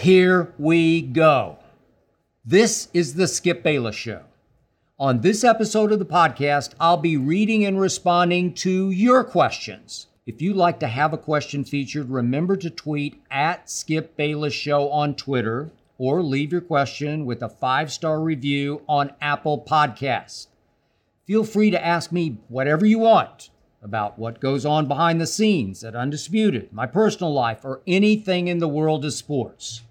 Here we go. This is the Skip Bayless Show. On this episode of the podcast, I'll be reading and responding to your questions. If you'd like to have a question featured, remember to tweet at Skip Bayless Show on Twitter or leave your question with a five star review on Apple Podcasts. Feel free to ask me whatever you want about what goes on behind the scenes at Undisputed, my personal life, or anything in the world of sports.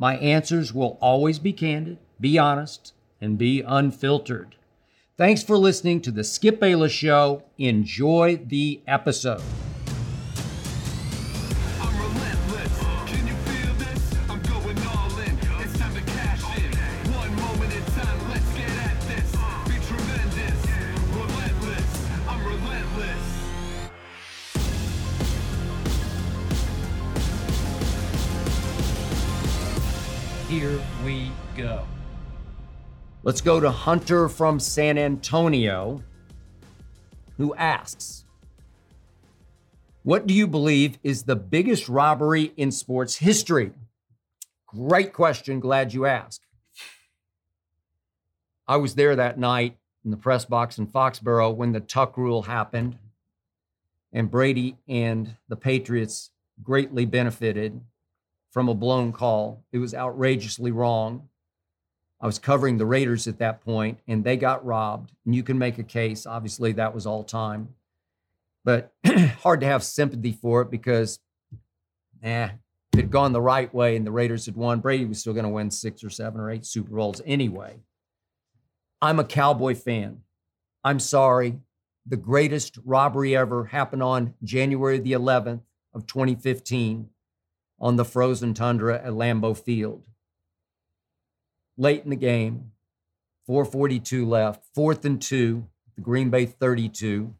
My answers will always be candid, be honest, and be unfiltered. Thanks for listening to the Skip Bayless Show. Enjoy the episode. Let's go to Hunter from San Antonio, who asks What do you believe is the biggest robbery in sports history? Great question. Glad you asked. I was there that night in the press box in Foxborough when the tuck rule happened, and Brady and the Patriots greatly benefited from a blown call. It was outrageously wrong. I was covering the Raiders at that point, and they got robbed. And you can make a case. Obviously, that was all time, but hard to have sympathy for it because, eh, if it had gone the right way and the Raiders had won, Brady was still going to win six or seven or eight Super Bowls anyway. I'm a Cowboy fan. I'm sorry. The greatest robbery ever happened on January the 11th of 2015 on the frozen tundra at Lambeau Field late in the game, 442 left, fourth and two, the Green Bay 32.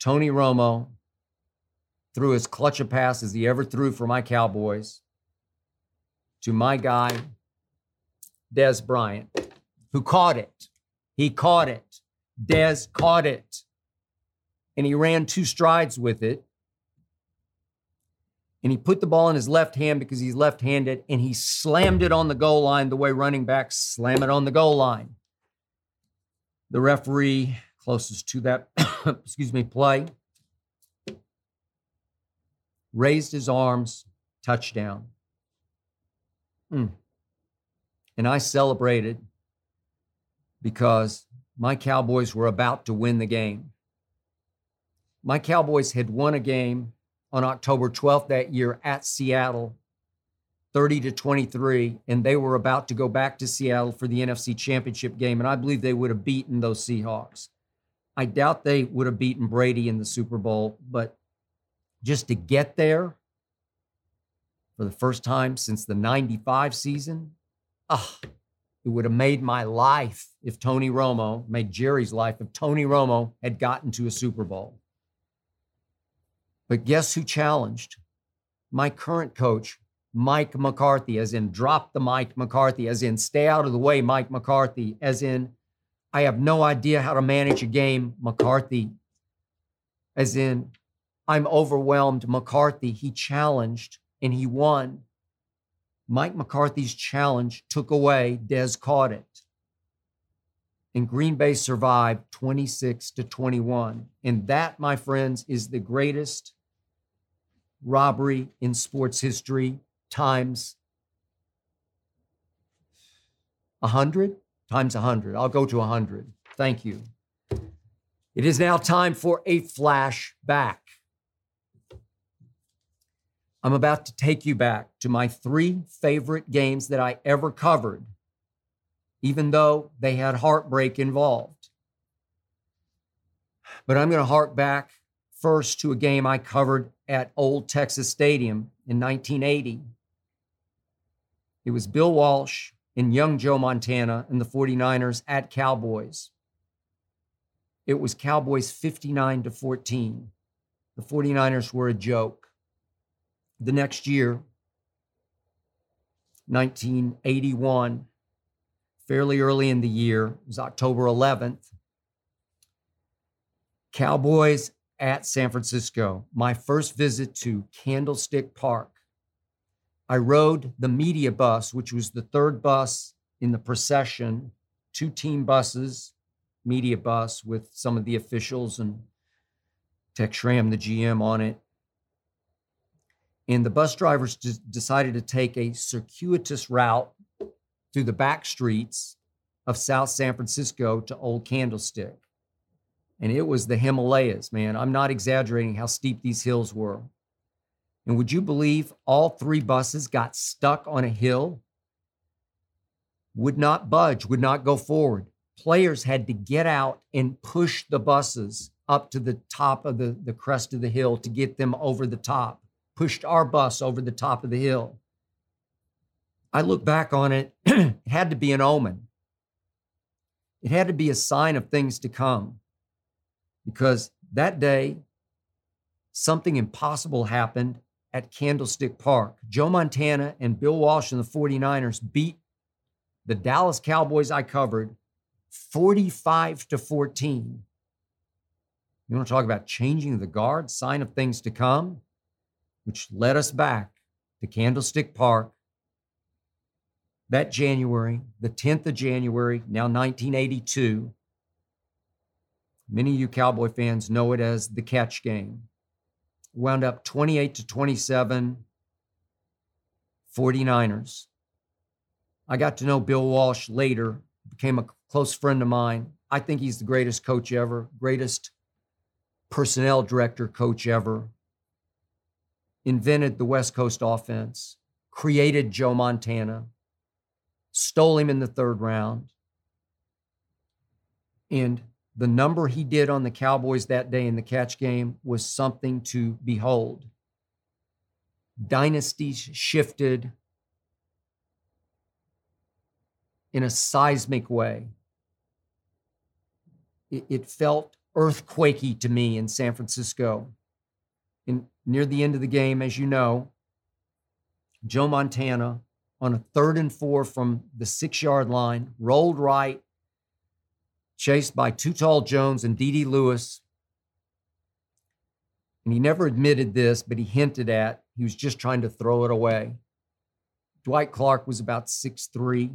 Tony Romo threw as clutch a pass as he ever threw for my Cowboys to my guy, Dez Bryant, who caught it. He caught it. Dez caught it. And he ran two strides with it and he put the ball in his left hand because he's left handed and he slammed it on the goal line the way running backs slam it on the goal line. The referee closest to that, excuse me, play raised his arms, touchdown. Mm. And I celebrated because my Cowboys were about to win the game. My Cowboys had won a game on October 12th that year at Seattle, 30 to 23, and they were about to go back to Seattle for the NFC Championship game, and I believe they would have beaten those Seahawks. I doubt they would have beaten Brady in the Super Bowl, but just to get there for the first time since the 95 season, ah, it would have made my life if Tony Romo, made Jerry's life if Tony Romo had gotten to a Super Bowl. But guess who challenged? My current coach, Mike McCarthy, as in drop the Mike McCarthy, as in stay out of the way, Mike McCarthy, as in I have no idea how to manage a game, McCarthy, as in I'm overwhelmed, McCarthy. He challenged and he won. Mike McCarthy's challenge took away, Dez caught it. And Green Bay survived 26 to 21. And that, my friends, is the greatest robbery in sports history times 100 times 100. I'll go to 100. Thank you. It is now time for a flashback. I'm about to take you back to my three favorite games that I ever covered, even though they had heartbreak involved. But I'm going to hark back first to a game I covered at Old Texas Stadium in 1980. It was Bill Walsh and young Joe Montana and the 49ers at Cowboys. It was Cowboys 59 to 14. The 49ers were a joke. The next year, 1981, fairly early in the year, it was October 11th. Cowboys at San Francisco, my first visit to Candlestick Park. I rode the media bus, which was the third bus in the procession, two team buses, media bus with some of the officials and Tex Schramm, the GM, on it. And the bus drivers d- decided to take a circuitous route through the back streets of South San Francisco to Old Candlestick. And it was the Himalayas, man. I'm not exaggerating how steep these hills were. And would you believe all three buses got stuck on a hill? Would not budge, would not go forward. Players had to get out and push the buses up to the top of the, the crest of the hill to get them over the top, pushed our bus over the top of the hill. I look back on it, it had to be an omen. It had to be a sign of things to come because that day, something impossible happened at Candlestick Park. Joe Montana and Bill Walsh and the 49ers beat the Dallas Cowboys I covered 45 to 14. You want to talk about changing the guard, sign of things to come, which led us back to Candlestick Park that January, the 10th of January, now 1982. Many of you Cowboy fans know it as the catch game. Wound up 28 to 27, 49ers. I got to know Bill Walsh later, became a close friend of mine. I think he's the greatest coach ever, greatest personnel director coach ever. Invented the West Coast offense, created Joe Montana, stole him in the third round. And the number he did on the Cowboys that day in the catch game was something to behold. Dynasties shifted in a seismic way. It, it felt earthquakey to me in San Francisco. In, near the end of the game, as you know, Joe Montana on a third and four from the six yard line, rolled right, chased by Too Tall Jones and D.D. Lewis. And he never admitted this, but he hinted at he was just trying to throw it away. Dwight Clark was about six three,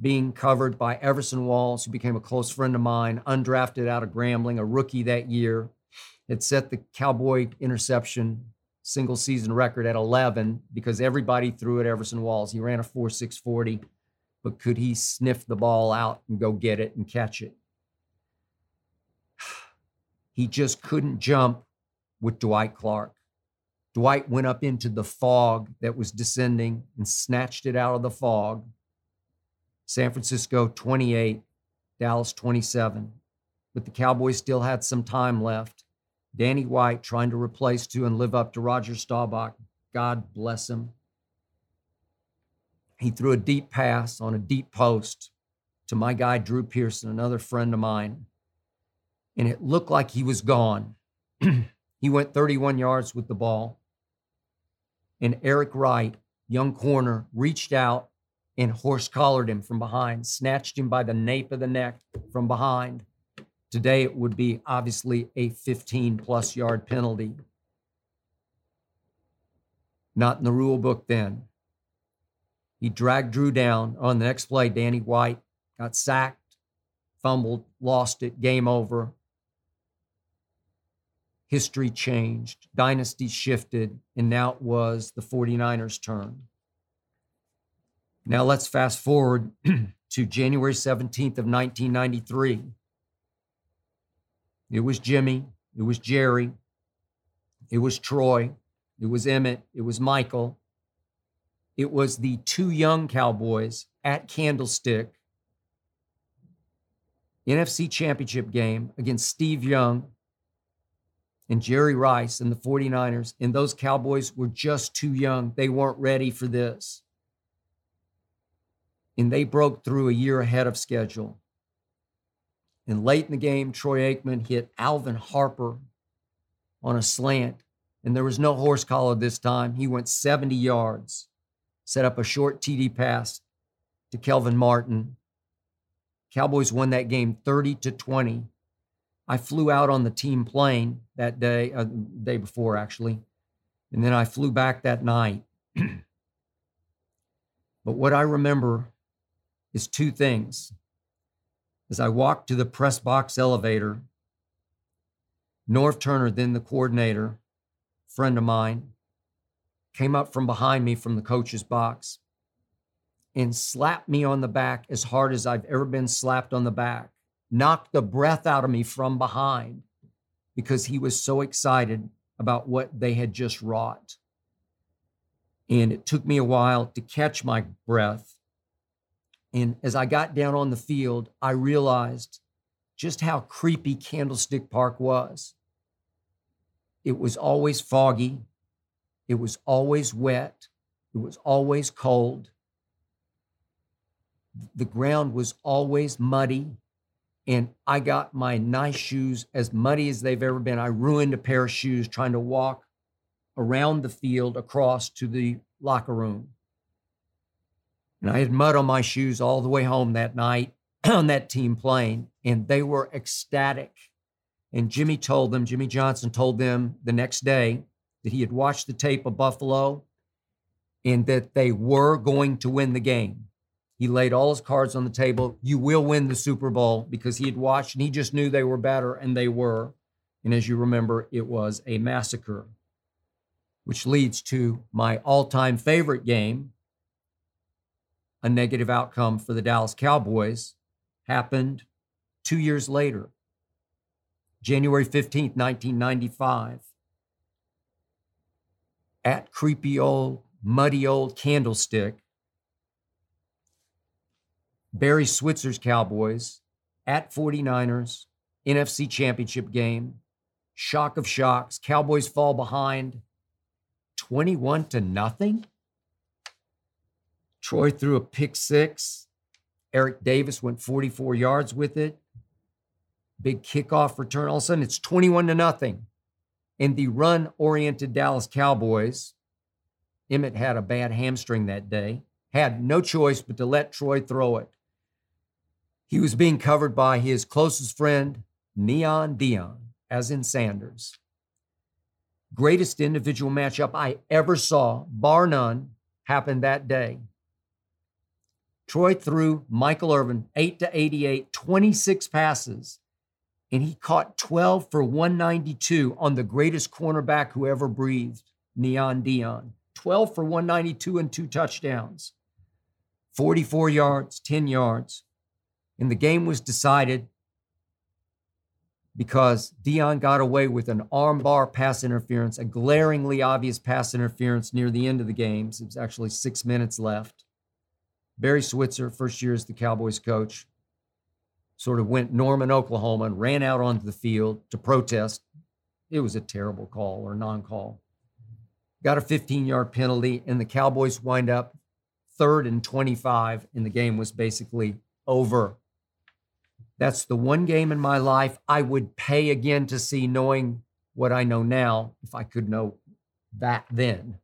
being covered by Everson Walls, who became a close friend of mine, undrafted out of Grambling, a rookie that year, had set the Cowboy interception single season record at 11 because everybody threw at Everson Walls. He ran a 4.640 but could he sniff the ball out and go get it and catch it? He just couldn't jump with Dwight Clark. Dwight went up into the fog that was descending and snatched it out of the fog. San Francisco 28, Dallas 27. But the Cowboys still had some time left. Danny White trying to replace to and live up to Roger Staubach. God bless him. He threw a deep pass on a deep post to my guy, Drew Pearson, another friend of mine. And it looked like he was gone. he went 31 yards with the ball. And Eric Wright, young corner, reached out and horse collared him from behind, snatched him by the nape of the neck from behind. Today, it would be obviously a 15 plus yard penalty. Not in the rule book then. He dragged Drew down on the next play. Danny White got sacked, fumbled, lost it, game over. History changed, dynasty shifted, and now it was the 49ers' turn. Now let's fast forward to January 17th of 1993. It was Jimmy, it was Jerry, it was Troy, it was Emmitt, it was Michael, it was the two young Cowboys at Candlestick NFC Championship game against Steve Young and Jerry Rice and the 49ers and those Cowboys were just too young. They weren't ready for this. And they broke through a year ahead of schedule. And late in the game, Troy Aikman hit Alvin Harper on a slant. And there was no horse collar this time. He went 70 yards, set up a short TD pass to Kelvin Martin. Cowboys won that game 30 to 20. I flew out on the team plane that day, uh, day before actually, and then I flew back that night. but what I remember is two things. As I walked to the press box elevator, Norv Turner, then the coordinator, friend of mine, came up from behind me from the coach's box and slapped me on the back as hard as I've ever been slapped on the back knocked the breath out of me from behind because he was so excited about what they had just wrought. And it took me a while to catch my breath. And as I got down on the field, I realized just how creepy Candlestick Park was. It was always foggy, it was always wet, it was always cold. The ground was always muddy and I got my nice shoes as muddy as they've ever been. I ruined a pair of shoes trying to walk around the field across to the locker room. And I had mud on my shoes all the way home that night on that team plane, and they were ecstatic. And Jimmy told them, Jimmy Johnson told them the next day that he had watched the tape of Buffalo and that they were going to win the game. He laid all his cards on the table. You will win the Super Bowl because he had watched and he just knew they were better, and they were. And as you remember, it was a massacre, which leads to my all time favorite game. A negative outcome for the Dallas Cowboys happened two years later, January 15th, 1995, at creepy old, muddy old Candlestick Barry Switzer's Cowboys at 49ers, NFC Championship game. Shock of shocks. Cowboys fall behind 21 to nothing. Troy threw a pick six. Eric Davis went 44 yards with it. Big kickoff return. All of a sudden, it's 21 to nothing. And the run oriented Dallas Cowboys, Emmitt had a bad hamstring that day, had no choice but to let Troy throw it. He was being covered by his closest friend, Neon Deion, as in Sanders. Greatest individual matchup I ever saw, bar none, happened that day. Troy threw Michael Irvin 8 to 88, 26 passes, and he caught 12 for 192 on the greatest cornerback who ever breathed, Neon Deion. 12 for 192 and two touchdowns. 44 yards, 10 yards. And the game was decided because Deion got away with an armbar pass interference, a glaringly obvious pass interference near the end of the game. It was actually six minutes left. Barry Switzer, first year as the Cowboys coach, sort of went Norman, Oklahoma, and ran out onto the field to protest. It was a terrible call or non call. Got a 15 yard penalty, and the Cowboys wind up third and 25, and the game was basically over. That's the one game in my life I would pay again to see, knowing what I know now, if I could know that then.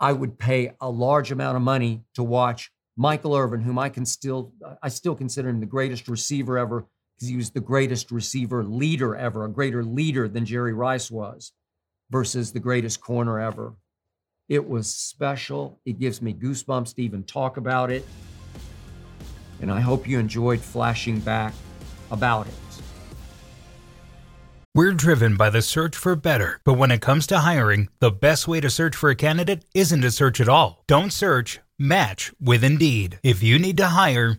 I would pay a large amount of money to watch Michael Irvin, whom I can still I still consider him the greatest receiver ever because he was the greatest receiver leader ever, a greater leader than Jerry Rice was, versus the greatest corner ever. It was special. It gives me goosebumps to even talk about it and I hope you enjoyed flashing back about it. We're driven by the search for better, but when it comes to hiring, the best way to search for a candidate isn't to search at all. Don't search, match with Indeed. If you need to hire,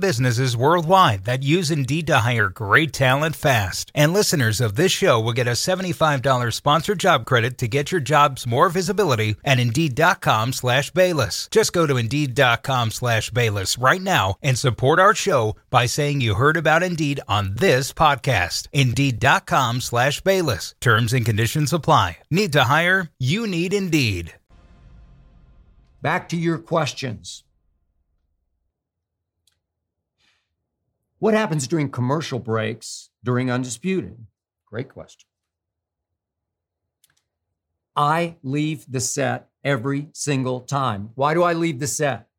businesses worldwide that use Indeed to hire great talent fast. And listeners of this show will get a $75 sponsored job credit to get your jobs more visibility at Indeed.com slash Bayless. Just go to Indeed.com slash Bayless right right now and support our show by saying you heard about Indeed on this podcast. Indeed.com slash Bayless. Terms and conditions apply. Need to hire? You need Indeed. Back to your questions. What happens during commercial breaks during Undisputed? Great question. I leave the set every single time. Why do I leave the set?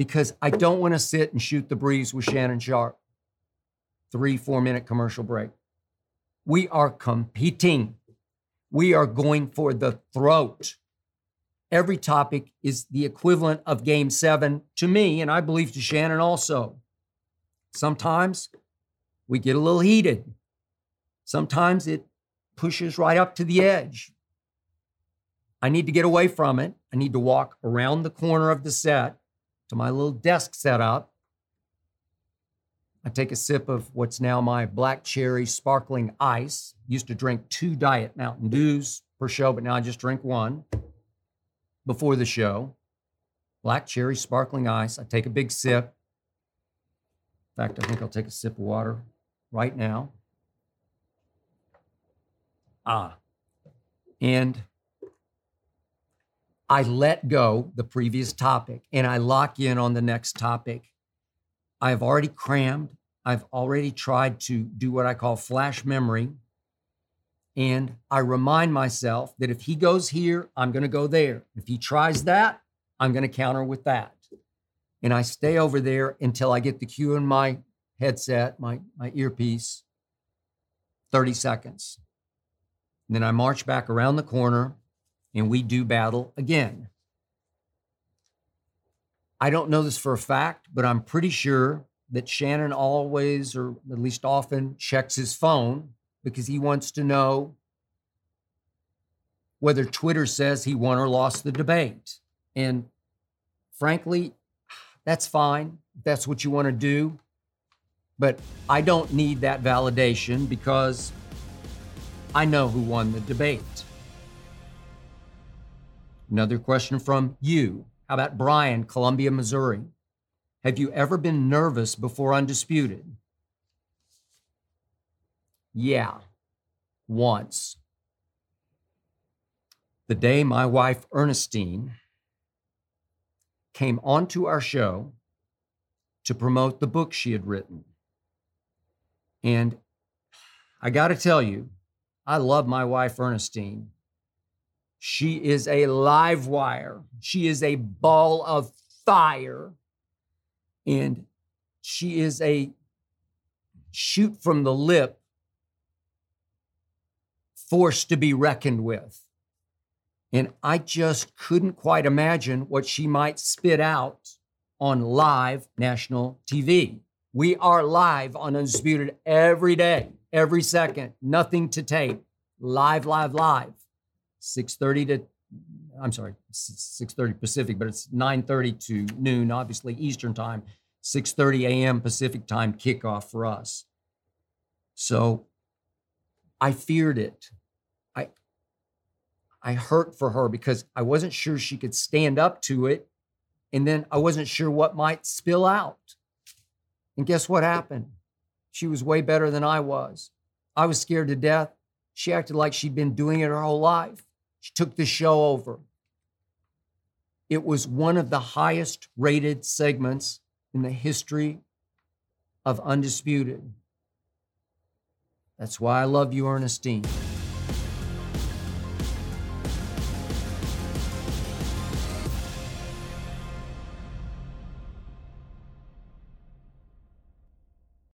because I don't want to sit and shoot the breeze with Shannon Sharpe. Three, four minute commercial break. We are competing. We are going for the throat. Every topic is the equivalent of game seven to me, and I believe to Shannon also. Sometimes we get a little heated. Sometimes it pushes right up to the edge. I need to get away from it. I need to walk around the corner of the set to my little desk setup. I take a sip of what's now my black cherry sparkling ice. Used to drink two Diet Mountain Dews per show, but now I just drink one before the show. Black cherry sparkling ice. I take a big sip. In fact, I think I'll take a sip of water right now. Ah. And I let go the previous topic and I lock in on the next topic. I've already crammed. I've already tried to do what I call flash memory. And I remind myself that if he goes here, I'm going to go there. If he tries that, I'm going to counter with that. And I stay over there until I get the cue in my headset, my, my earpiece, 30 seconds. And then I march back around the corner and we do battle again. I don't know this for a fact, but I'm pretty sure that Shannon always, or at least often, checks his phone because he wants to know whether Twitter says he won or lost the debate. And frankly, that's fine. That's what you want to do. But I don't need that validation because I know who won the debate. Another question from you. How about Brian, Columbia, Missouri? Have you ever been nervous before Undisputed? Yeah, once. The day my wife, Ernestine, came onto our show to promote the book she had written. And I got to tell you, I love my wife, Ernestine. She is a live wire. She is a ball of fire. And she is a shoot from the lip force to be reckoned with. And I just couldn't quite imagine what she might spit out on live national TV. We are live on Undisputed every day, every second, nothing to tape, live, live, live. 6:30 to I'm sorry, 6:30 Pacific, but it's 9:30 to noon, obviously Eastern time, 6:30 a.m. Pacific time kickoff for us. So I feared it. I hurt for her because I wasn't sure she could stand up to it, and then I wasn't sure what might spill out. And guess what happened? She was way better than I was. I was scared to death. She acted like she'd been doing it her whole life. She took the show over. It was one of the highest rated segments in the history of Undisputed. That's why I love you, Ernestine.